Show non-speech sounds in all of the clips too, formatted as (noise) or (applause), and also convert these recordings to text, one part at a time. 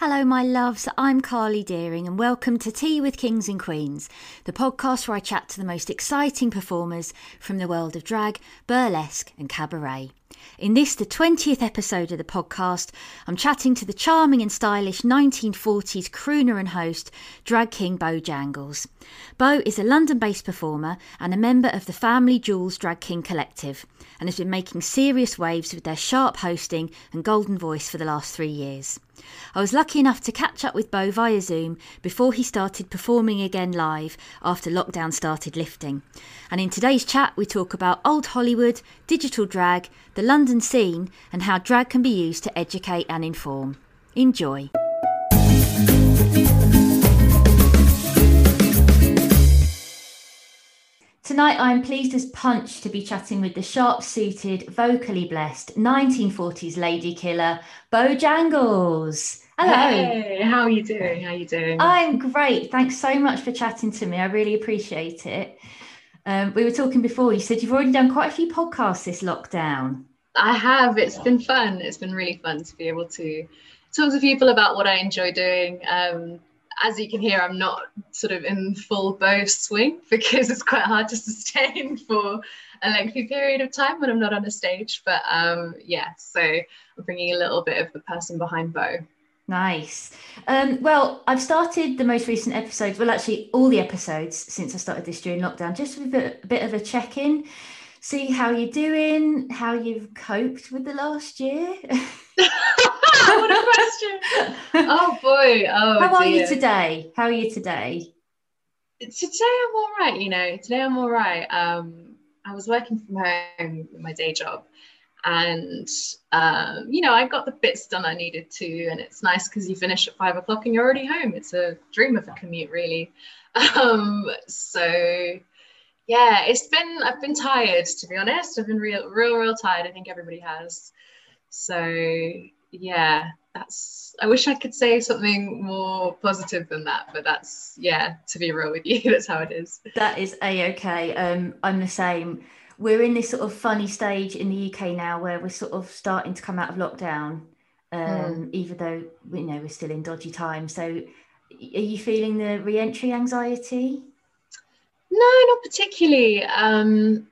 Hello, my loves. I'm Carly Deering, and welcome to Tea with Kings and Queens, the podcast where I chat to the most exciting performers from the world of drag, burlesque, and cabaret. In this, the 20th episode of the podcast, I'm chatting to the charming and stylish 1940s crooner and host, drag king Beau Jangles. Beau is a London based performer and a member of the Family Jewels Drag King Collective, and has been making serious waves with their sharp hosting and golden voice for the last three years. I was lucky enough to catch up with Beau via Zoom before he started performing again live after lockdown started lifting. And in today's chat, we talk about old Hollywood, digital drag, the London scene, and how drag can be used to educate and inform. Enjoy. Tonight, I'm pleased as punch to be chatting with the sharp suited, vocally blessed 1940s lady killer, Beau Jangles. Hello. Hey, how are you doing? How are you doing? I'm great. Thanks so much for chatting to me. I really appreciate it. Um, we were talking before, you said you've already done quite a few podcasts this lockdown. I have. It's been fun. It's been really fun to be able to talk to people about what I enjoy doing. Um, as you can hear, I'm not sort of in full Beau swing (laughs) because it's quite hard to sustain (laughs) for a lengthy period of time when I'm not on a stage. But um, yeah, so I'm bringing a little bit of the person behind Beau. Nice. Um, well, I've started the most recent episodes, well, actually, all the episodes since I started this during lockdown, just with a, a bit of a check in, see how you're doing, how you've coped with the last year. (laughs) what a question. Oh boy. Oh, how are you today? How are you today? Today I'm all right, you know. Today I'm all right. Um, I was working from home in my day job, and um, you know, I got the bits done I needed to, and it's nice because you finish at five o'clock and you're already home. It's a dream of a commute, really. (laughs) Um, so yeah, it's been I've been tired to be honest. I've been real, real, real tired. I think everybody has. So yeah, that's I wish I could say something more positive than that, but that's yeah, to be real with you, (laughs) that's how it is. That is a okay. Um, I'm the same. We're in this sort of funny stage in the UK now where we're sort of starting to come out of lockdown, um, mm. even though you know we're still in dodgy times. So, are you feeling the re-entry anxiety? No, not particularly. Um,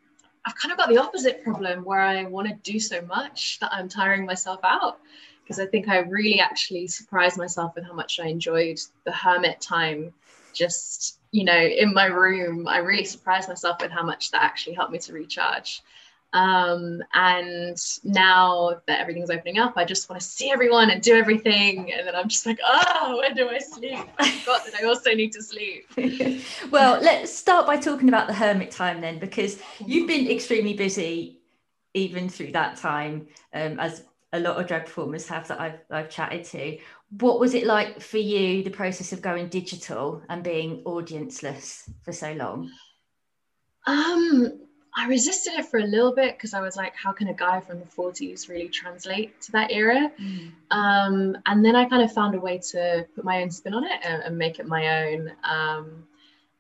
I've kind of got the opposite problem where I want to do so much that I'm tiring myself out because I think I really actually surprised myself with how much I enjoyed the hermit time just you know in my room I really surprised myself with how much that actually helped me to recharge. Um, and now that everything's opening up I just want to see everyone and do everything and then I'm just like oh when do I sleep? I forgot that I also need to sleep. (laughs) Well let's start by talking about the hermit time then because you've been extremely busy even through that time um, as a lot of drag performers have that I've, I've chatted to. What was it like for you, the process of going digital and being audienceless for so long? Um, I resisted it for a little bit because I was like, how can a guy from the 40s really translate to that era? Mm. Um, and then I kind of found a way to put my own spin on it and, and make it my own. Um,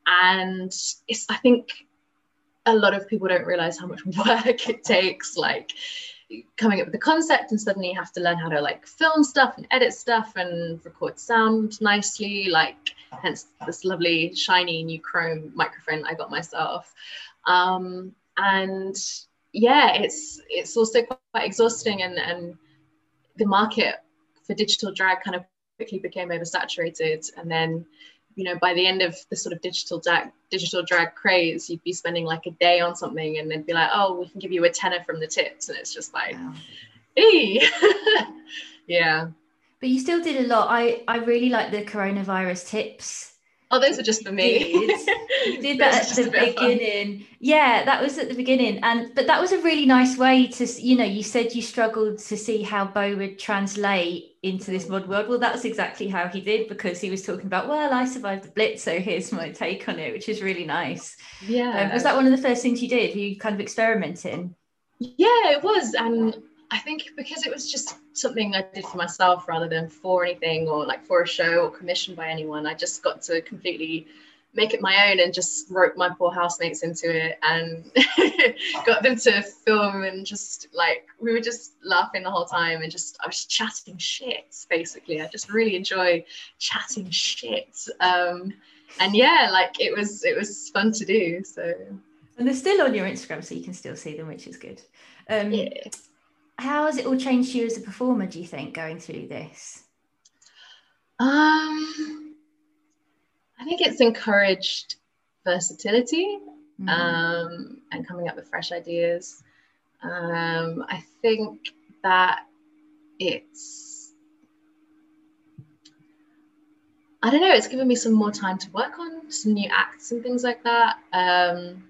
and it's, I think a lot of people don't realize how much (laughs) work it takes. Like, coming up with the concept and suddenly you have to learn how to like film stuff and edit stuff and record sound nicely like hence this lovely shiny new chrome microphone i got myself. Um, and yeah it's it's also quite exhausting and and the market for digital drag kind of quickly became oversaturated and then you know, by the end of the sort of digital drag, digital drag craze, you'd be spending like a day on something and then be like, oh, we can give you a tenner from the tips. And it's just like, wow. (laughs) yeah. But you still did a lot. I, I really like the coronavirus tips Oh, those are just for me. You did (laughs) that at the beginning. Yeah, that was at the beginning. And but that was a really nice way to, you know, you said you struggled to see how Beau would translate into this mod world. Well, that's exactly how he did because he was talking about, well, I survived the blitz, so here's my take on it, which is really nice. Yeah. Um, was that one of the first things you did? Were you kind of experimenting? Yeah, it was. And I think because it was just something I did for myself rather than for anything or like for a show or commissioned by anyone, I just got to completely make it my own and just roped my poor housemates into it and (laughs) got them to film and just like we were just laughing the whole time and just I was chatting shit basically. I just really enjoy chatting shit. Um, and yeah, like it was it was fun to do. So and they're still on your Instagram, so you can still see them, which is good. Um, yeah. How has it all changed you as a performer? Do you think going through this? Um, I think it's encouraged versatility mm. um, and coming up with fresh ideas. Um, I think that it's, I don't know, it's given me some more time to work on some new acts and things like that. Um,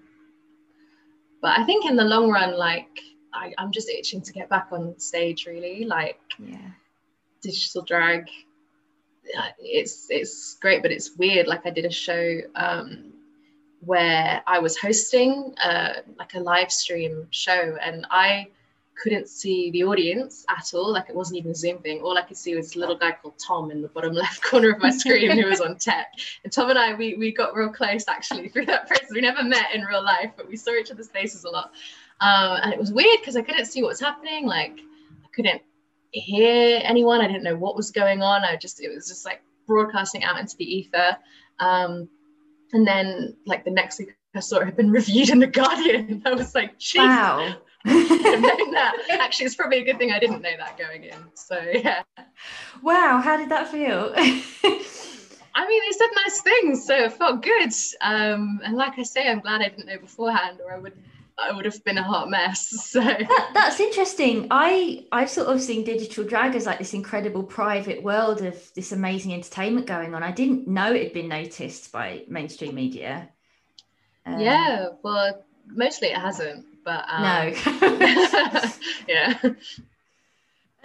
but I think in the long run, like, I, I'm just itching to get back on stage, really. Like, yeah. digital drag it's it's great, but it's weird. Like I did a show um, where I was hosting uh, like a live stream show, and I couldn't see the audience at all. Like it wasn't even a Zoom thing. All I could see was a little guy called Tom in the bottom (laughs) left corner of my screen who was on tech. And Tom and I, we we got real close actually through that process. We never met in real life, but we saw each other's faces a lot. Um, and it was weird because I couldn't see what was happening. Like I couldn't hear anyone. I didn't know what was going on. I just it was just like broadcasting out into the ether. Um, and then like the next week I saw it had been (laughs) reviewed in the Guardian. (laughs) I was like, Jeez. wow. (laughs) Actually, it's probably a good thing I didn't know that going in. So yeah. Wow, how did that feel? I mean, they said nice things, so it felt good. Um, and like I say, I'm glad I didn't know beforehand, or I would I would have been a hot mess. (laughs) So that, that's interesting. I I've sort of seen digital drag as like this incredible private world of this amazing entertainment going on. I didn't know it had been noticed by mainstream media. Um, yeah, well, mostly it hasn't, but um, no. (laughs) (laughs) yeah.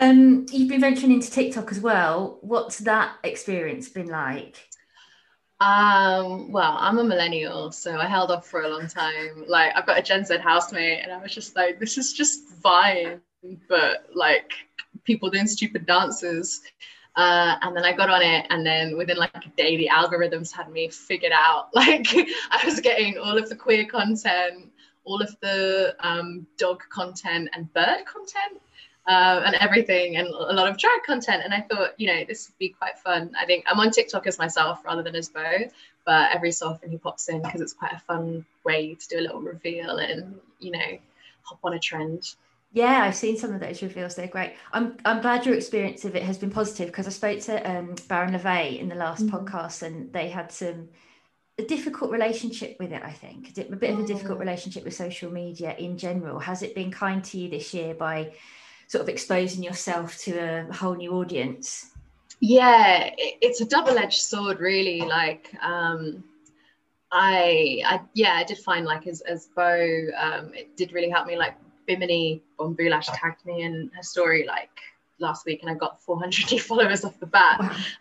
Um, you've been venturing into TikTok as well. What's that experience been like? Um, well, I'm a millennial, so I held off for a long time. Like, I've got a Gen Z housemate, and I was just like, this is just fine, but like people doing stupid dances. Uh, and then I got on it, and then within like a day, the algorithms had me figured out. (laughs) Like, I was getting all of the queer content, all of the um, dog content, and bird content uh, and everything and a lot of drag content. And I thought, you know, this would be quite fun. I think I'm on TikTok as myself rather than as Bo, but every so often he pops in because it's quite a fun way to do a little reveal and, you know, hop on a trend. Yeah, I've seen some of those reveals. They're great. I'm I'm glad your experience of it has been positive because I spoke to um, Baron LeVay in the last mm-hmm. podcast and they had some a difficult relationship with it. I think a bit of a difficult mm. relationship with social media in general. Has it been kind to you this year by sort of exposing yourself to a whole new audience yeah it's a double-edged sword really like um I, I yeah i did find like as as bo um it did really help me like Bimini Bon Boulash tagged me in her story like last week and I got 400 new (laughs) followers off the bat. Wow. (laughs)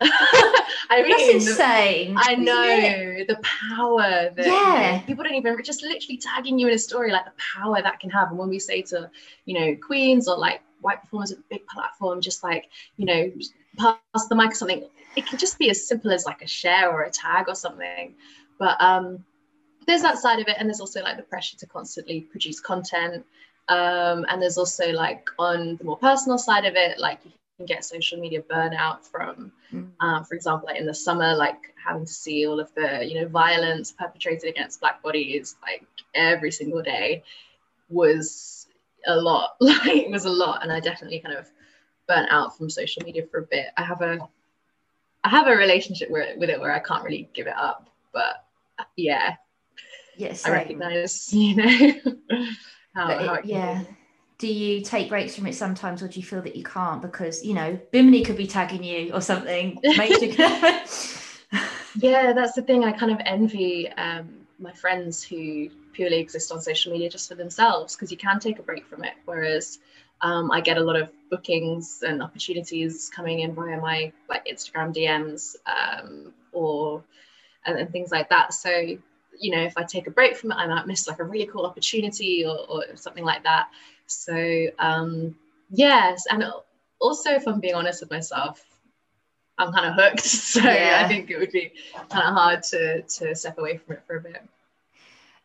I mean, that's insane. The, I know the power that yeah. You know, people don't even just literally tagging you in a story, like the power that can have. And when we say to, you know, queens or like white performers with a big platform, just like, you know, pass the mic or something. It can just be as simple as like a share or a tag or something. But um, there's that side of it. And there's also like the pressure to constantly produce content. Um, and there's also like on the more personal side of it, like you can get social media burnout from, mm. um, for example, like in the summer, like having to see all of the, you know, violence perpetrated against Black bodies like every single day was a lot. (laughs) Like it was a lot, and I definitely kind of burnt out from social media for a bit. I have a I have a relationship with it, with it where I can't really give it up, but yeah, yes, I recognize (laughs) you know how, it, how it yeah. Be. Do you take breaks from it sometimes, or do you feel that you can't because you know Bimini could be tagging you or something? (laughs) yeah, that's the thing. I kind of envy um, my friends who purely exist on social media just for themselves because you can take a break from it. Whereas um, I get a lot of bookings and opportunities coming in via my like Instagram DMs um, or and, and, things like that. So you know, if I take a break from it, I might miss like a really cool opportunity or, or something like that. So um, yes, and also if I'm being honest with myself, I'm kind of hooked. (laughs) So yeah. I think it would be kind of hard to to step away from it for a bit.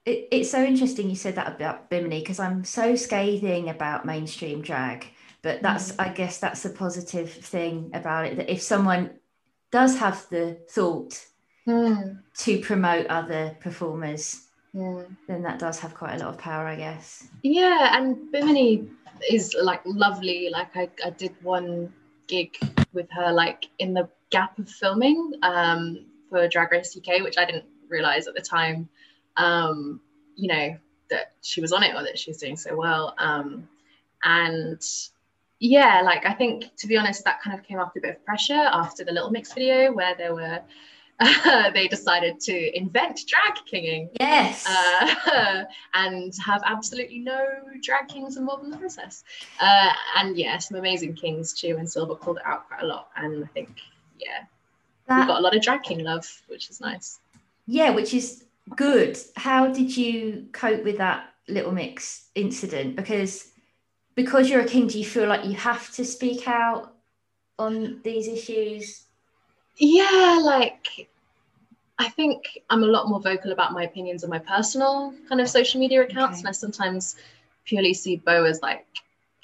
It, it's so interesting you said that about Bimini because I'm so scathing about mainstream drag, but that's mm. I guess that's a positive thing about it that if someone does have the thought mm. to promote other performers, mm. then that does have quite a lot of power, I guess. Yeah, and Bimini is like lovely. Like I, I did one gig with her like in the gap of filming um, for Drag Race UK, which I didn't realize at the time, um, you know, that she was on it or that she was doing so well. Um, and yeah, like I think to be honest, that kind of came after a bit of pressure after the Little Mix video where there were uh, (laughs) they decided to invent drag kinging. Yes. Uh, (laughs) and have absolutely no drag kings involved in the process. Uh, and yeah, some amazing kings, Chiyo and Silver, called it out quite a lot. And I think, yeah, that, we got a lot of drag king love, which is nice. Yeah, which is good. How did you cope with that Little Mix incident? Because because you're a king, do you feel like you have to speak out on these issues? yeah like i think i'm a lot more vocal about my opinions on my personal kind of social media accounts okay. and i sometimes purely see bo as like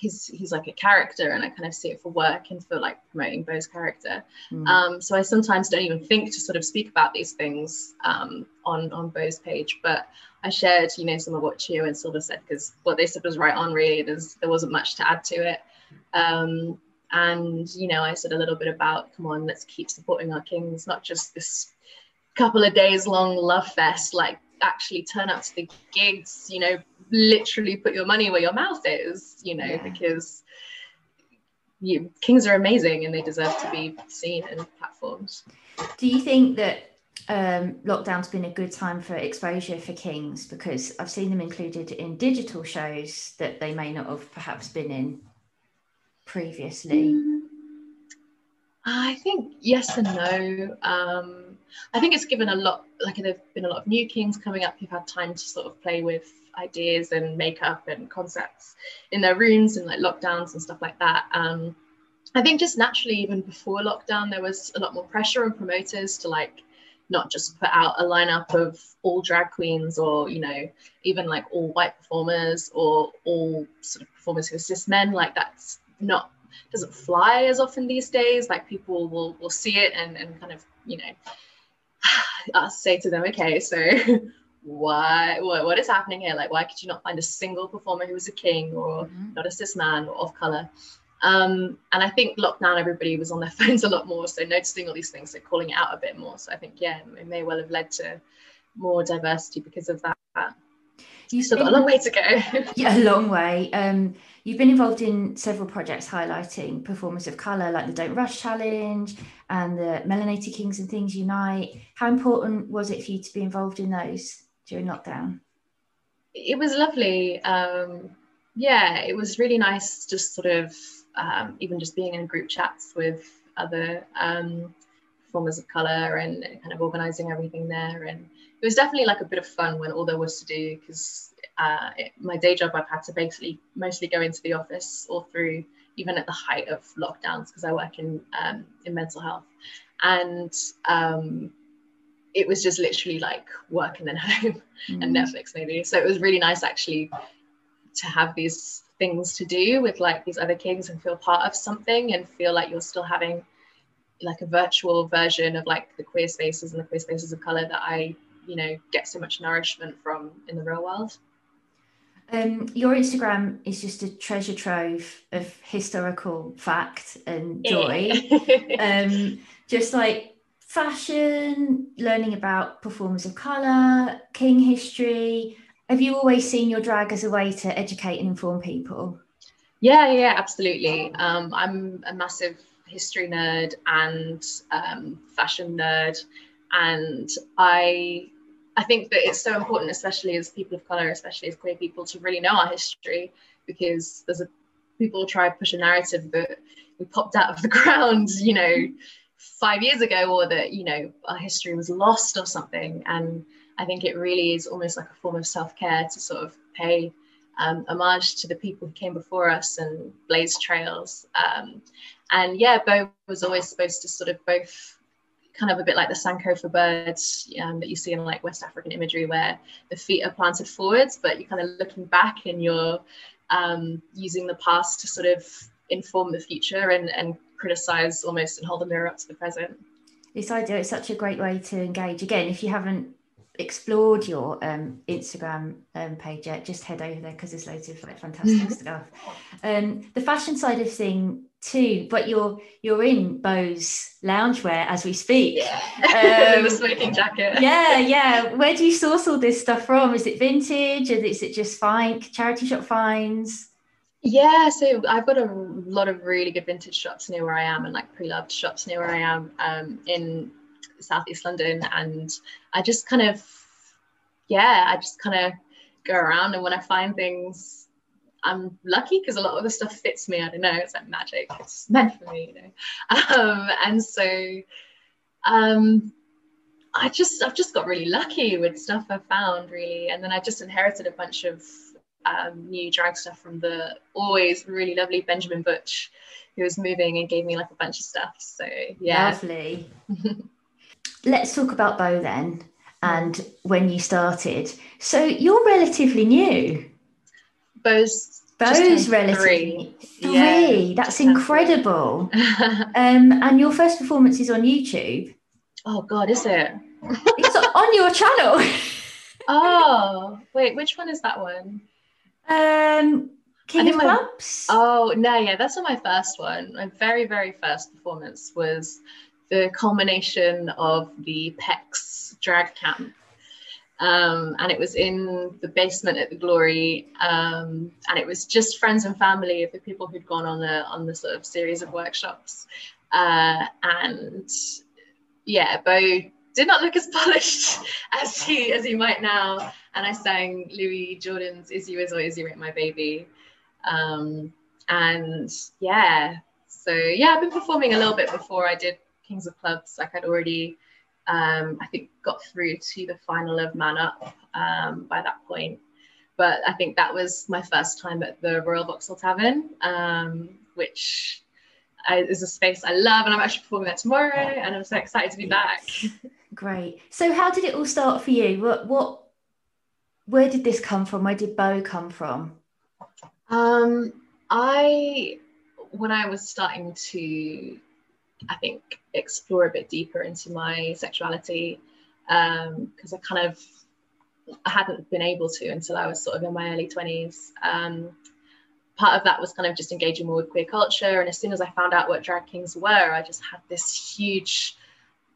he's he's like a character and i kind of see it for work and for like promoting bo's character. Mm. um, so i sometimes don't even think to sort of speak about these things um, on on bo's page but i shared you know some of what Chiyo and silver said because what they said was right on really. There's there wasn't much to add to it. Um, and, you know, I said a little bit about, come on, let's keep supporting our kings, not just this couple of days long love fest, like actually turn up to the gigs, you know, literally put your money where your mouth is, you know, yeah. because you, kings are amazing and they deserve to be seen in platforms. Do you think that um, lockdown's been a good time for exposure for kings? Because I've seen them included in digital shows that they may not have perhaps been in previously? Mm, I think yes and no. Um, I think it's given a lot, like there've been a lot of new kings coming up who've had time to sort of play with ideas and makeup and concepts in their rooms and like lockdowns and stuff like that. Um, I think just naturally, even before lockdown, there was a lot more pressure on promoters to like not just put out a lineup of all drag queens or you know even like all white performers or all sort of performers who are cis men like that's not doesn't fly as often these days. Like people will will see it and and kind of you know (sighs) I'll say to them, okay, so (laughs) why what, what is happening here? Like why could you not find a single performer who was a king or mm-hmm. not a cis man or of color? Um, and I think lockdown, everybody was on their (laughs) phones a lot more, so noticing all these things, so calling it out a bit more. So I think yeah, it may well have led to more diversity because of that. You still got a long way to go. (laughs) yeah, a long way. Um, you've been involved in several projects highlighting performers of colour, like the Don't Rush Challenge and the Melanated Kings and Things Unite. How important was it for you to be involved in those during lockdown? It was lovely. Um, yeah, it was really nice, just sort of um, even just being in group chats with other um, performers of colour and kind of organising everything there and it was definitely like a bit of fun when all there was to do because uh, my day job I've had to basically mostly go into the office all through even at the height of lockdowns because I work in um, in mental health and um, it was just literally like work and then (laughs) home mm. and Netflix maybe so it was really nice actually to have these things to do with like these other kings and feel part of something and feel like you're still having like a virtual version of like the queer spaces and the queer spaces of color that I you know get so much nourishment from in the real world um, your Instagram is just a treasure trove of historical fact and joy. (laughs) um, just like fashion, learning about performers of colour, king history. Have you always seen your drag as a way to educate and inform people? Yeah, yeah, absolutely. Um, I'm a massive history nerd and um, fashion nerd, and I I think that it's so important, especially as people of color, especially as queer people, to really know our history because there's a people try to push a narrative that we popped out of the (laughs) ground, you know, five years ago, or that you know our history was lost or something. And I think it really is almost like a form of self care to sort of pay um, homage to the people who came before us and blazed trails. Um, and yeah, Bo was always supposed to sort of both kind of a bit like the Sankofa birds um, that you see in like West African imagery, where the feet are planted forwards, but you're kind of looking back and you're um, using the past to sort of inform the future and, and criticize almost and hold a mirror up to the present. This idea is such a great way to engage. Again, if you haven't explored your um, Instagram um, page yet, just head over there because there's loads of like fantastic (laughs) stuff. Um, the fashion side of thing too, but you're you're in Bo's loungewear as we speak. Yeah. (laughs) Um, the smoking jacket. yeah, yeah. Where do you source all this stuff from? Is it vintage? Or is it just fine charity shop finds? Yeah, so I've got a lot of really good vintage shops near where I am, and like pre-loved shops near where I am um, in southeast London, and I just kind of, yeah, I just kind of go around, and when I find things, I'm lucky because a lot of the stuff fits me. I don't know, it's like magic. It's meant for me, you know. (laughs) Um, and so, um, I just I've just got really lucky with stuff I found really, and then I just inherited a bunch of um, new drag stuff from the always really lovely Benjamin Butch, who was moving and gave me like a bunch of stuff. So yeah, lovely. (laughs) Let's talk about Bo then, and when you started. So you're relatively new. Bo's Bo's relatively three. three. Yeah, That's incredible. (laughs) um, and your first performance is on YouTube. Oh God, is it? it's on (laughs) your channel. oh wait, which one is that one? Um, King of Clubs. Oh no, yeah, that's not my first one. My very, very first performance was the culmination of the Pecs drag camp. Um, and it was in the basement at the Glory, um, and it was just friends and family of the people who'd gone on the on the sort of series of workshops. Uh, and yeah, Bo did not look as (laughs) polished as he as he might now. And I sang Louis Jordan's "Is You Is or Is You Ain't My Baby," um, and yeah, so yeah, I've been performing a little bit before I did Kings of Clubs. Like I'd already, um, I think, got through to the final of Man Up um, by that point. But I think that was my first time at the Royal Vauxhall Tavern, um, which is a space I love, and I'm actually performing there tomorrow, and I'm so excited to be back. Great. So, how did it all start for you? What, what, where did this come from? Where did Bo come from? Um, I, when I was starting to, I think, explore a bit deeper into my sexuality, because um, I kind of I hadn't been able to until I was sort of in my early 20s. Um, part of that was kind of just engaging more with queer culture. And as soon as I found out what drag kings were, I just had this huge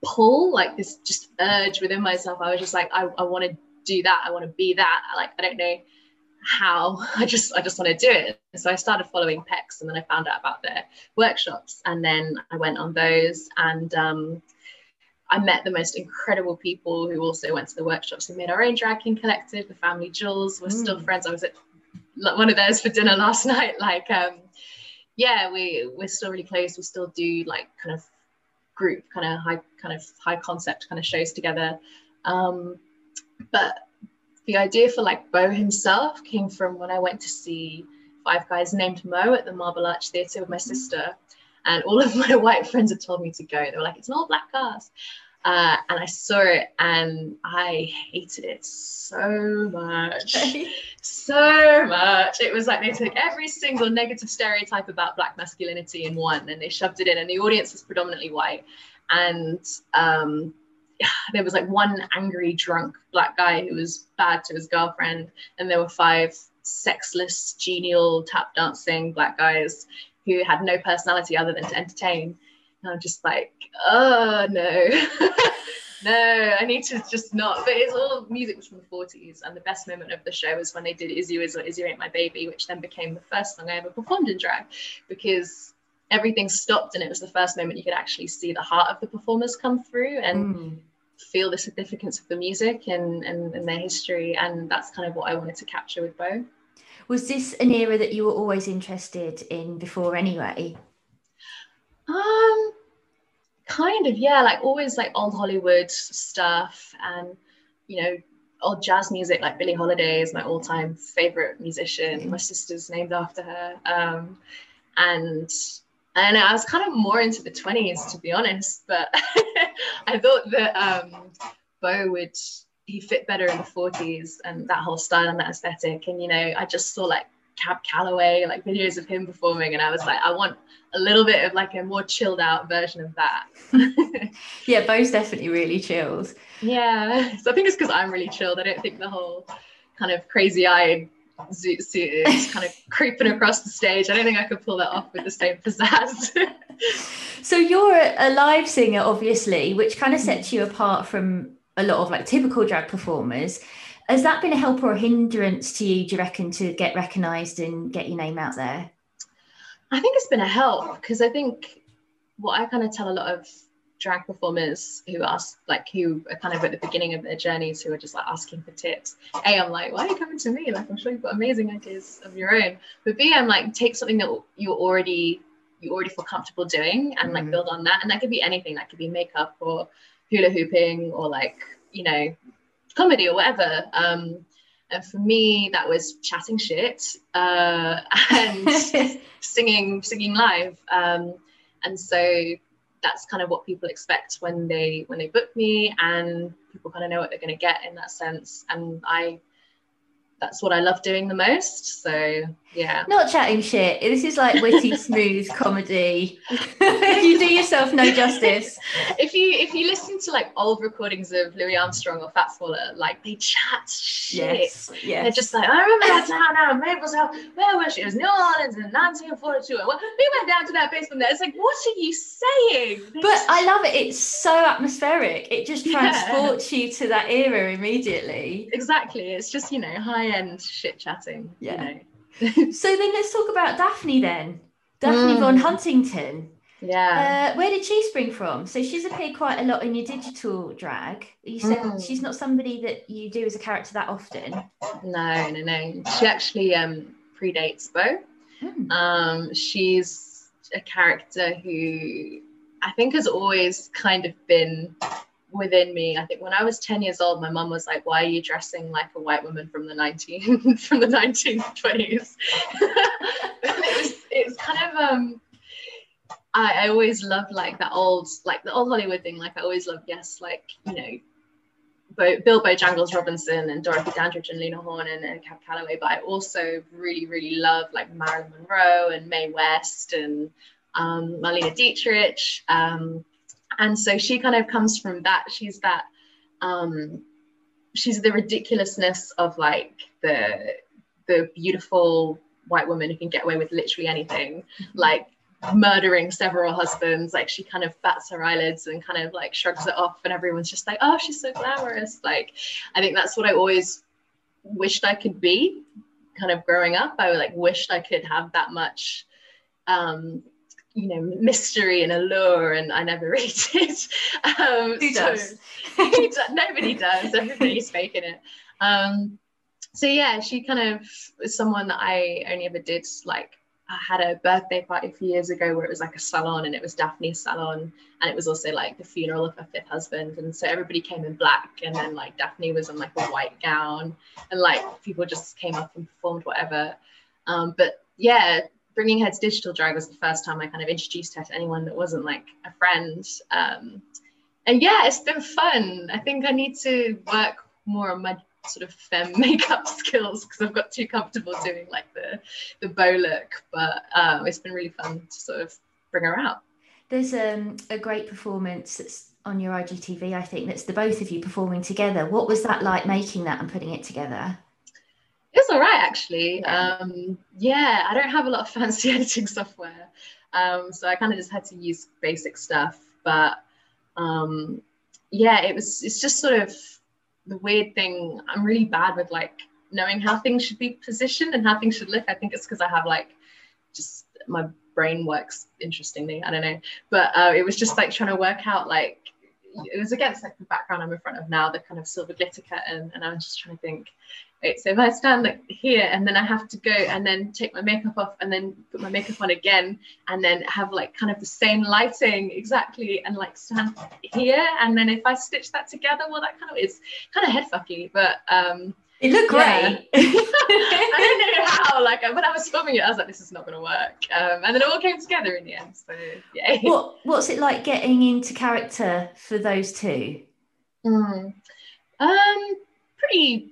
pull, like this just urge within myself. I was just like, I, I want to do that. I want to be that. Like, I don't know how. (laughs) I just, I just want to do it. So I started following Pecs, and then I found out about their workshops, and then I went on those, and um, I met the most incredible people who also went to the workshops. We made our own drag king collective, the Family Jewels. We're mm. still friends. I was at one of theirs for dinner (laughs) last night. Like, um, yeah, we we're still really close. We still do like kind of group kind of high kind of high concept kind of shows together um, but the idea for like bo himself came from when i went to see five guys named Moe at the marble arch theatre with my sister and all of (laughs) my white friends had told me to go they were like it's an all black cast uh, and I saw it and I hated it so much. so much. It was like they took every single negative stereotype about black masculinity in one and they shoved it in, and the audience was predominantly white. And um, (sighs) there was like one angry, drunk black guy who was bad to his girlfriend, and there were five sexless, genial, tap dancing black guys who had no personality other than to entertain. And I'm just like, oh no, (laughs) no, I need to just not. But it's all music from the 40s, and the best moment of the show was when they did Is You Is or Is You Ain't My Baby, which then became the first song I ever performed in drag because everything stopped and it was the first moment you could actually see the heart of the performers come through and mm. feel the significance of the music and, and, and their history. And that's kind of what I wanted to capture with Bo. Was this an era that you were always interested in before anyway? Um, kind of, yeah. Like always, like old Hollywood stuff, and you know, old jazz music like Billie Holiday is my all-time favorite musician. My sister's named after her. Um, and I know I was kind of more into the 20s to be honest, but (laughs) I thought that um, Bo would he fit better in the 40s and that whole style and that aesthetic. And you know, I just saw like Cab Calloway, like videos of him performing, and I was like, I want a little bit of like a more chilled out version of that. (laughs) yeah, Bo's definitely really chilled. Yeah, so I think it's because I'm really chilled. I don't think the whole kind of crazy eyed zoot suit is kind of creeping across the stage. I don't think I could pull that off with the same pizzazz. (laughs) so you're a live singer, obviously, which kind of mm-hmm. sets you apart from a lot of like typical drag performers. Has that been a help or a hindrance to you, do you reckon, to get recognised and get your name out there? I think it's been a help because I think what I kind of tell a lot of drag performers who ask like who are kind of at the beginning of their journeys who are just like asking for tips. A i'm like why are you coming to me? Like i'm sure you've got amazing ideas of your own. But b i'm like take something that you already you already feel comfortable doing and like mm-hmm. build on that. And that could be anything. That could be makeup or hula hooping or like you know comedy or whatever. Um and for me that was chatting shit uh (laughs) and (laughs) singing singing live. Um and so that's kind of what people expect when they when they book me and people kind of know what they're going to get in that sense and i that's what I love doing the most. So yeah. Not chatting shit. This is like witty, (laughs) smooth comedy. you do yourself no justice. if you if you listen to like old recordings of Louis Armstrong or Fats Waller, like they chat shit. Yes, yes. They're just like, I remember that town now, Maples House. Where was she? It was New Orleans in 1942. And we went down to that basement there. It's like, what are you saying? They but just... I love it. It's so atmospheric. It just transports yeah. you to that era immediately. Exactly. It's just, you know, high end shit chatting. Yeah. You know? So then let's talk about Daphne then. Daphne mm. von Huntington. Yeah. Uh, where did she spring from? So she's appeared quite a lot in your digital drag. You said mm. she's not somebody that you do as a character that often. No, no, no. She actually um, predates Bo. Mm. Um, she's a character who I think has always kind of been within me. I think when I was 10 years old, my mum was like, why are you dressing like a white woman from the 19 (laughs) from the 1920s? (laughs) it was it was kind of um I, I always loved like that old like the old Hollywood thing. Like I always loved, yes, like, you know, Bo, Bill Bojangles Robinson and Dorothy Dandridge and Lena Horne and, and Cab Calloway, but I also really, really love like Marilyn Monroe and Mae West and um, Marlene Dietrich. Um, and so she kind of comes from that. She's that um she's the ridiculousness of like the the beautiful white woman who can get away with literally anything mm-hmm. like murdering several husbands. Like she kind of bats her eyelids and kind of like shrugs it off and everyone's just like oh she's so glamorous. Like i think that's what i always wished i could be. Kind of growing up i like wished i could have that much um you know mystery and allure and i never (laughs) read it. um who does? nobody does. Everybody's faking it. Um so yeah she kind of was someone that i only ever did like I had a birthday party a few years ago where it was like a salon and it was Daphne's salon and it was also like the funeral of her fifth husband and so everybody came in black and then like Daphne was in like a white gown and like people just came up and performed whatever. Um, but yeah bringing her to digital drag was the first time I kind of introduced her to anyone that wasn't like a friend. Um, and yeah, it's been fun. I think I need to work more on my sort of femme (laughs) makeup skills because I've got too comfortable doing like the the Beau look. But um, it's been really fun to sort of bring her out. There's um, a great performance that's on your IGTV, I think, that's the both of you performing together. What was that like making that and putting it together? It's all right, actually. Yeah. Um, yeah, I don't have a lot of (laughs) fancy editing software. Um, so I kind of just had to use basic stuff. But um, yeah, it was, it's just sort of the weird thing. I'm really bad with like knowing how things should be positioned and how things should look. I think it's because I have like just my brain works interestingly. I don't know. But uh, it was just like trying to work out like, it was against like the background I'm in front of now, the kind of silver glitter curtain. And I was just trying to think, so if I stand like here and then I have to go and then take my makeup off and then put my makeup on again and then have like kind of the same lighting exactly and like stand here and then if I stitch that together, well that kind of is kind of head fucky, but um it looked great. Yeah. (laughs) I don't know how. Like when I was filming it, I was like, "This is not going to work," um, and then it all came together in the end. So yeah. What What's it like getting into character for those two? Mm. Um, pretty.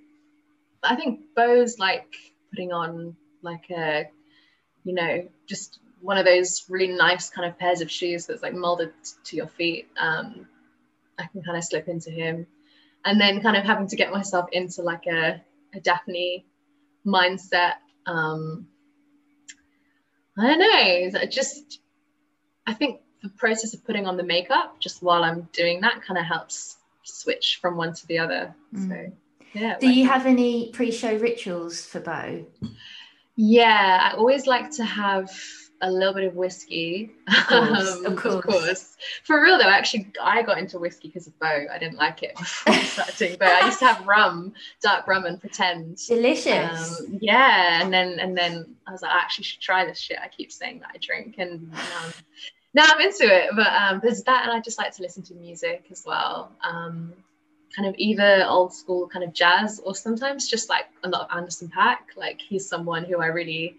I think Bo's like putting on like a, you know, just one of those really nice kind of pairs of shoes that's like molded to your feet. Um, I can kind of slip into him and then kind of having to get myself into like a, a Daphne mindset. Um, I don't know, I just I think the process of putting on the makeup just while I'm doing that kind of helps switch from one to the other. Mm. So yeah. Do you have any pre-show rituals for Bo? Yeah, I always like to have a little bit of whiskey. Of course, um, (laughs) of, course. of, course. For real though, actually, I got into whiskey because of Bo. I didn't like it before I started doing Bo. I used to have (laughs) rum, dark rum, and pretend. Delicious. Um, yeah, and then and then I was like, I actually should try this shit. I keep saying that I drink, and um, now I'm into it. But um, there's that, and I just like to listen to music as well. Um, kind of either old school kind of jazz or sometimes just like a lot of Anderson .Paak. Like he's someone who I really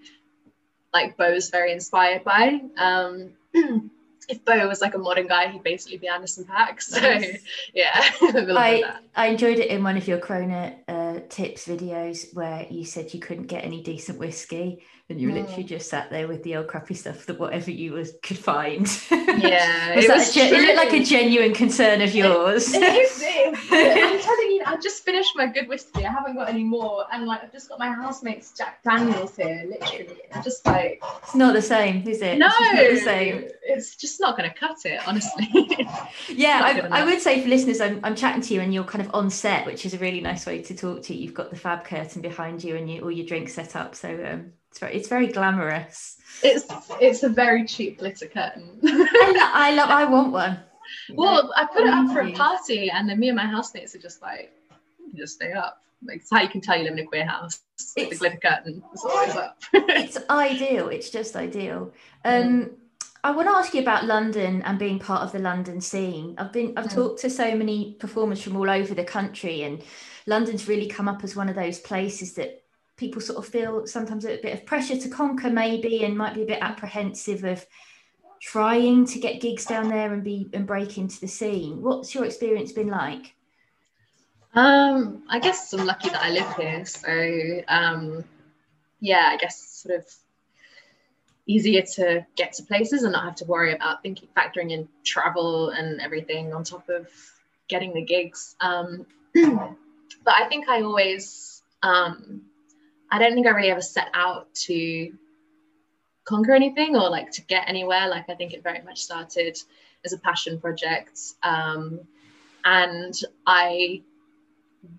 like Bo's very inspired by. Um, (clears throat) if Bo was like a modern guy, he'd basically be Anderson .Paak. (laughs) So nice. yeah, (laughs) I I enjoyed it in one of your Corona uh, tips videos where you said you couldn't get any decent whiskey, and you were mm. literally just sat there with the old crappy stuff that whatever you was could find. (laughs) Yeah, was it, was gen- it looked like a genuine concern of yours. It, it is, it, (laughs) I'm telling you, I just finished my good whiskey. I haven't got any more, and like I've just got my housemate's Jack Daniels here. Literally, I'm just like it's not the same, is it? No, it's the same. It's just not going to cut it, honestly. (laughs) yeah, I, I, would say for listeners, I'm, I'm chatting to you, and you're kind of on set, which is a really nice way to talk You've got the fab curtain behind you, and you, all your drinks set up, so. Um, it's very, it's very glamorous. It's it's a very cheap glitter curtain. I, I love. I want one. (laughs) Well, I put it up for a party, and then me and my housemates are just like, just stay up. Like it's how you can tell you live in a queer house. It's, the glitter curtain is always up. (laughs) it's ideal. It's just ideal. Um, mm. I want to ask you about London and being part of the London scene. I've been I've mm. talked to so many performers from all over the country, and London's really come up as one of those places that people sort of feel sometimes a bit of pressure to conquer maybe and might be a bit apprehensive of trying to get gigs down there and be and break into the scene. What's your experience been like? Um i guess i'm lucky that i live here so um yeah i guess sort of easier to get to places and not have to worry about thinking factoring in travel and everything on top of getting the gigs. Um (clears throat) but i think i always um I don't think I really ever set out to conquer anything or like to get anywhere. Like I think it very much started as a passion project. Um, and I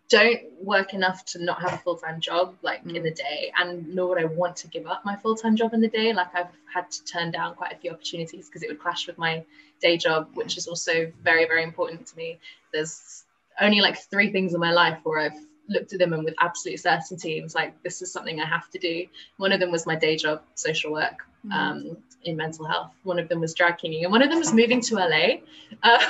don't work enough to not have a full-time job like mm. in the day and nor would I want to give up my full-time job in the day like I've had to turn down quite a few opportunities because it would clash with my day job which is also very very important to me there's only like three things in my life where I've looked at them and with absolute certainty it was like this is something i have to do. One of them was my day job social work mm. um, in mental health. One of them was drag kinging and one of them was moving to la uh, (laughs)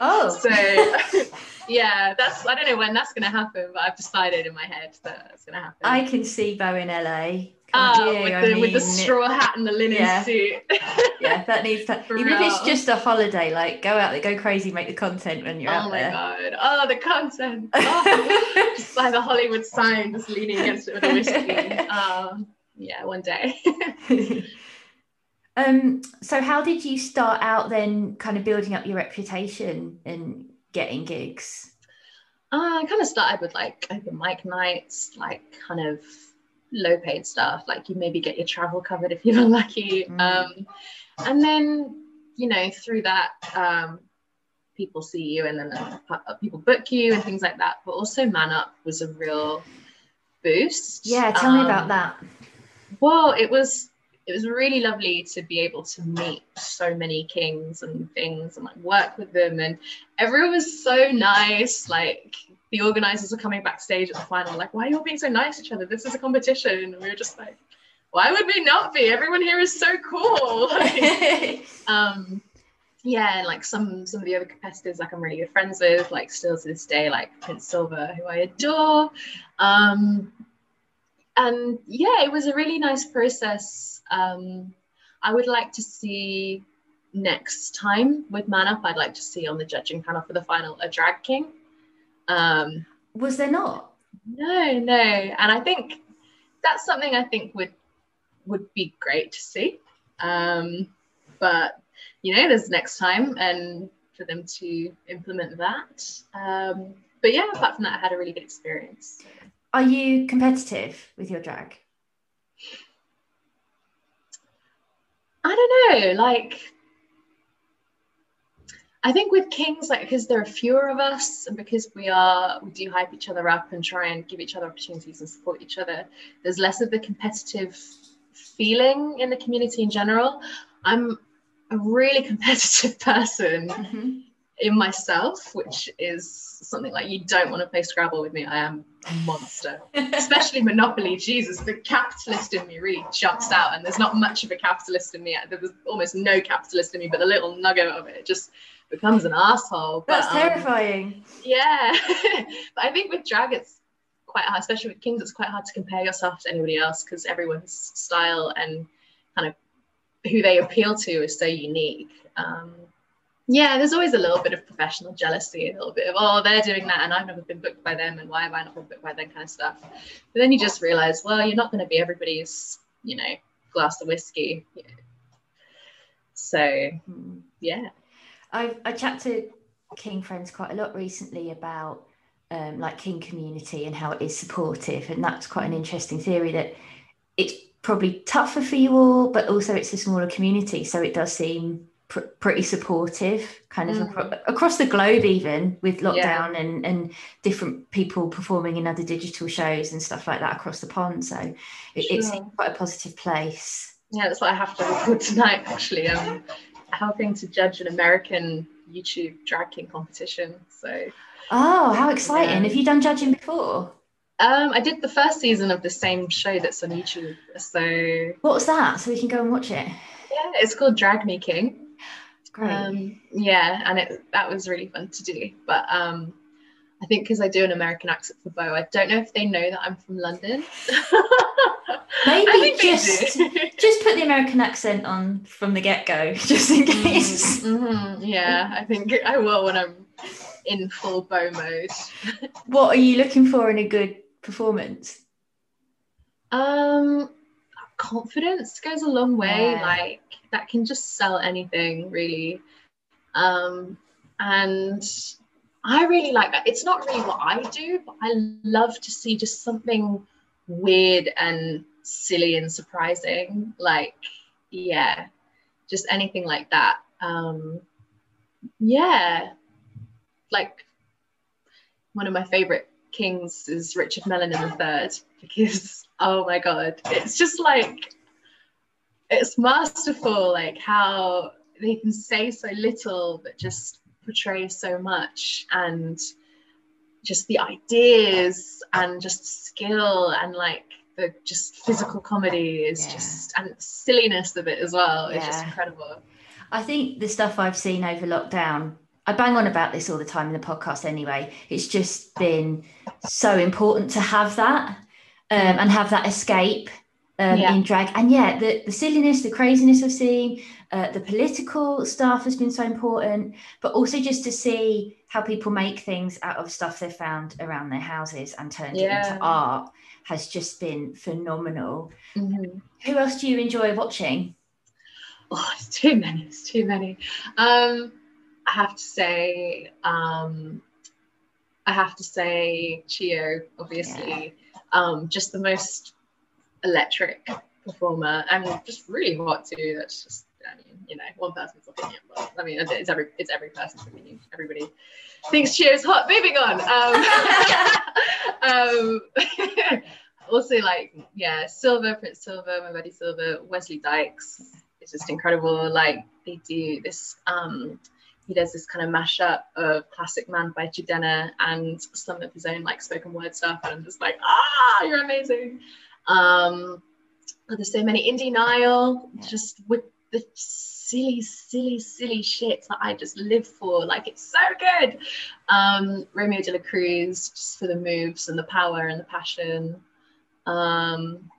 oh. so (laughs) yeah that's i don't know when that's going to happen but i've decided in my head that it's going to happen. I can see bo in la Oh, with, the, mean, with the straw hat and the linen yeah. suit. (laughs) yeah, that needs to. even real. if it's just a holiday, like go out there, go crazy, make the content when you're oh out there. Oh my god! Oh, the content! (laughs) Oh, just like the Hollywood sign, just leaning against it with a whiskey. Um, yeah, one day. (laughs) um. So, how did you start out then, kind of building up your reputation and getting gigs? Uh, I kind of started with like open mic nights, like kind of low paid stuff like you maybe get your travel covered if you're (laughs) lucky. Mm. um, and then you know through that um, people see you and then uh, people book you and things like that but also man up was a real boost. Yeah tell um, me about um, that. well it was it was really lovely to be able to meet so many kings and things and like work with them and everyone was so nice like the organizers were coming backstage at the final, like, why are you all being so nice to each other? This is a competition. And we were just like, why would we not be? Everyone here is so cool. (laughs) Like, um, yeah, and like some some of the other competitors, like I'm really good friends with, like still to this day, like Prince Silver, who I adore. Um, and yeah, it was a really nice process. Um, I would like to see next time with Man Up, I'd like to see on the judging panel for the final a drag king. Um, was there not? No, no, and I think that's something I think would would be great to see. Um, but you know, there's next time, and for them to implement that. Um, but yeah, apart from that, I had a really good experience. Are you competitive with your drag? I don't know, like I think with Kings, like because there are fewer of us, and because we are we do hype each other up and try and give each other opportunities and support each other, there's less of the competitive feeling in the community in general. I'm a really (laughs) competitive person mm-hmm. in myself, which is something like you don't want to play Scrabble with me. I am a monster, especially (laughs) Monopoly. Jesus, the capitalist in me really jumps out, and there's not much of a capitalist in me. There's almost no capitalist in me, but the little nugget of it just becomes an asshole. But, That's um, terrifying. Yeah, (laughs) but I think with drag, it's quite hard, especially with Kings. It's quite hard to compare yourself to anybody else because everyone's style and kind of who they appeal to is so unique. Um, yeah, there's always a little bit of professional jealousy, a little bit of, oh, they're doing that and I've never been booked by them and why have I not been booked by them kind of stuff. But then you just realize, well, you're not going to be everybody's, you know, glass of whiskey. So, yeah. I I chat to King friends quite a lot recently about um, like King community and how it is supportive, and that's quite an interesting theory that it's probably tougher for you all, but also it's a smaller community, so it does seem pr- pretty supportive, kind of mm. acro- across the globe, even with lockdown yeah. and and different people performing in other digital shows and stuff like that across the pond. So it, sure. it's quite a positive place. Yeah, that's what I have to record tonight. Actually, um, helping to judge an American YouTube drag king competition. So. Oh, how exciting! Have you done judging before? Um, I did the first season of the same show that's on YouTube. So. What was that? So we can go and watch it. Yeah, it's called Drag Me King. Great. Um, yeah, and it that was really fun to do. But um, I think because I do an American accent for Beau, I don't know if they know that I'm from London. (laughs) Maybe just (laughs) just put the American accent on from the get go, (laughs) just in mm-hmm, case. Mm-hmm. Yeah, I think I will when I'm in full Beau mode. what are you looking for in a good performance? Um, confidence goes a long way. Yeah. Like that can just sell anything, really. Um, and I really like that. It's not really what I do, but I love to see just something weird and silly and surprising. Like, yeah, just anything like that. Um, yeah, like one of my favorite kings is Richard Mellon in the third (laughs) because oh my god, it's just like it's masterful, like how they can say so little but just portray so much and just the ideas and just skill and like the just physical comedy is yeah. just and silliness of it as well is just incredible. I think the stuff I've seen over lockdown, I bang on about this all the time in the podcast anyway. It's just been so important to have that um, and have that escape um, yeah. in drag. And yeah, the, the silliness, the craziness of seeing, uh, the political stuff has been so important, but also just to see how people make things out of stuff they've found around their houses and turned yeah. it into art has just been phenomenal. Mm-hmm. Who else do you enjoy watching? Oh, it's too many. It's too many. Um, I have to say, um, I have to say, Chiyo, obviously, yeah. um, just the most electric performer and just really hot too. That's just I mean, you know, one person's opinion, but I mean, it's every it's every person's opinion. Everybody thinks Chiyo's hot. Moving on. Um, (laughs) um, (laughs) also, like, yeah, Silver, Prince Silver, my buddy Silver, Wesley Dykes. It's just incredible. Like, they do this um, he does this kind of mashup of classic man by Jidenna and some of his own like spoken word stuff. And I'm just like, ah, you're amazing. Um, there's so many Indy Niall, yeah. just with the silly, silly, silly shit that I just live for. Like it's so good. Um, Romeo de la Cruz, just for the moves and the power and the passion. Um,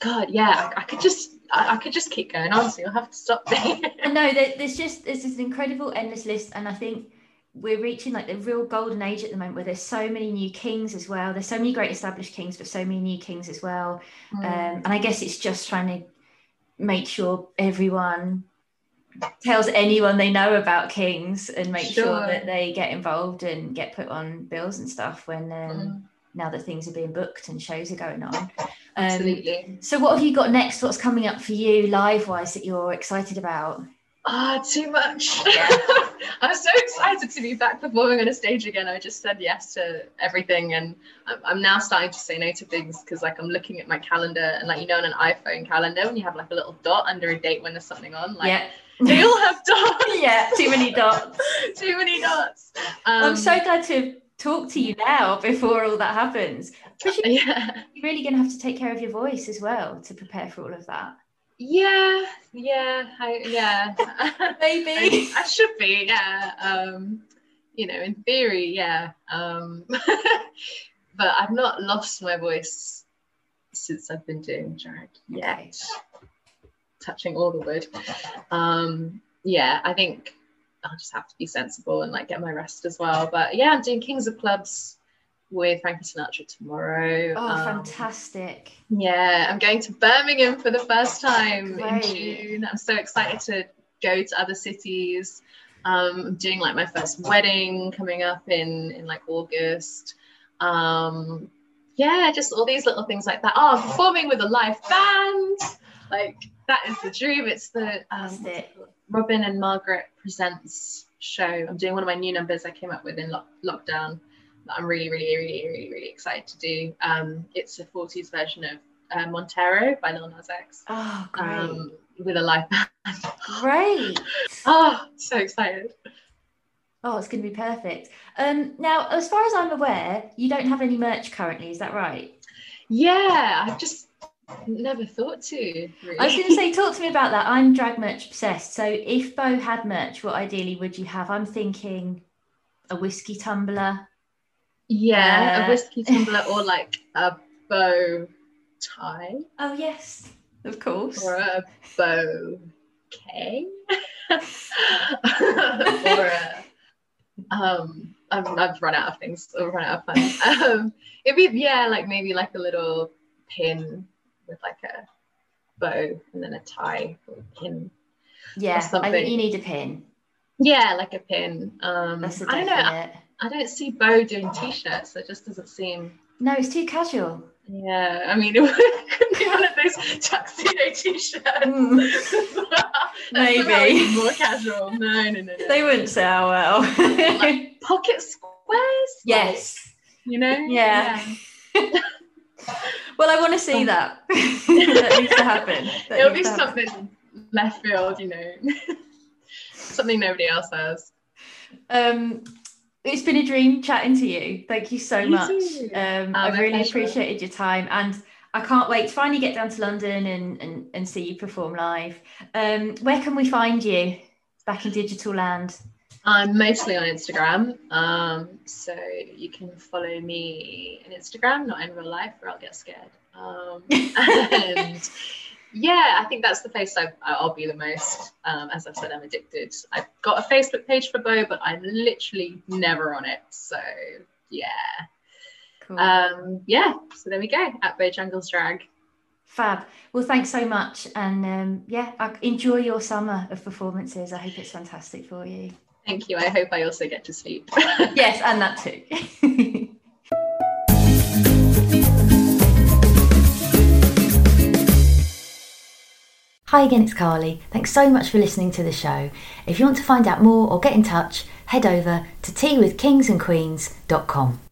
God, yeah, I, I could just I, I, could just keep going on, so you'll have to stop me. (laughs) no, (laughs) there's just there's this incredible endless list, and I think we're reaching like the real golden age at the moment where there's so many new kings as well. There's so many great established kings, but so many new kings as well. Mm. Um, and I guess it's just trying to make sure everyone tells anyone they know about kings and make sure, sure that they get involved and get put on bills and stuff when um, mm now that things are being booked and shows are going on. Um, Absolutely. So, what have you got next? What's coming up for you live wise that you're excited about? Ah, too much. (laughs) (laughs) I'm so excited to be back performing on a stage again. I just said yes to everything, and I'm now starting to say no to things because, like, I'm looking at my calendar, and like you know, on an iPhone calendar, when you have like a little dot under a date when there's something on, like. Yeah. (laughs) They all have dots. (laughs) yeah, too many dots. too many dots. Um, I'm so glad to talk to you now before all that happens. You, yeah. You're really going to have to take care of your voice as well to prepare for all of that. Yeah, yeah, I, yeah. (laughs) Maybe I, I, should be. Yeah. Um, you know, in theory, yeah. Um, (laughs) but I've not lost my voice since I've been doing drag yet. Okay. Touching all the wood. Um, yeah, I think I'll just have to be sensible and like get my rest as well. But yeah, I'm doing Kings of Clubs with Frankie Sinatra tomorrow. Oh, um, fantastic. Yeah, I'm going to Birmingham for the first time Great. in June. I'm so excited to go to other cities. Um, I'm doing like my first wedding coming up in in like August. Um, yeah, just all these little things like that. Oh, performing with a live band. Like that is the dream. It's the um, Robin and Margaret presents show. I'm doing one of my new numbers I came up with in lo- lockdown that I'm really, really, really, really, really excited to do. Um, it's a 40s version of uh, Montero by Lil Nas X. Oh, great. Um, with a live band. great. (laughs) oh, so excited. Oh, it's going to be perfect. Um, now, as far as I'm aware, you don't have any merch currently. Is that right? Yeah, I've just Never thought to. Really. I was going to say, talk to me about that. I'm drag merch obsessed. So, if Beau had merch, what ideally would you have? I'm thinking a whiskey tumbler. Yeah, a whiskey tumbler or (laughs) like a bow tie. Oh yes, of course. Or a bouquet. (laughs) or a um, I've, I've run out of things. I've run out of fun. (laughs) Um, it'd be yeah, like maybe like a little pin with like a bow and then a tie or a pin. Yeah, I think you need a pin. Yeah, like a pin. Um, That's I don't know. I, don't see Beau doing t-shirts. It just doesn't seem. No, it's too casual. Yeah, I mean, it (laughs) could be one of those tuxedo t-shirts. (laughs) Mm. Maybe more casual. No, no, no, no. They wouldn't sell well. like (laughs) pocket squares. Yes. Like, you know. Yeah. yeah. well, I want to see that. that needs to happen. That It'll be something happen. left field, you know, something nobody else has. Um, it's been a dream chatting to you. Thank you so you much. Um, oh, I've really pleasure. appreciated your time and I can't wait to finally get down to London and, and, and see you perform live. Um, where can we find you back in digital land? I'm mostly on Instagram. Um, so you can follow me on Instagram, not in real life, or I'll get scared. Um, (laughs) and yeah, I think that's the place I, will be the most. Um, as I've said, I'm addicted. I've got a Facebook page for Beau, but I'm literally never on it. So yeah. Cool. Um, yeah, so there we go at Bojangles Drag. Fab. Well, thanks so much. And um, yeah, enjoy your summer of performances. I hope it's fantastic for you. Thank you. I hope I also get to sleep. (laughs) yes, and that too. (laughs) Hi again, it's Carly. Thanks so much for listening to the show. If you want to find out more or get in touch, head over to teawithkingsandqueens.com.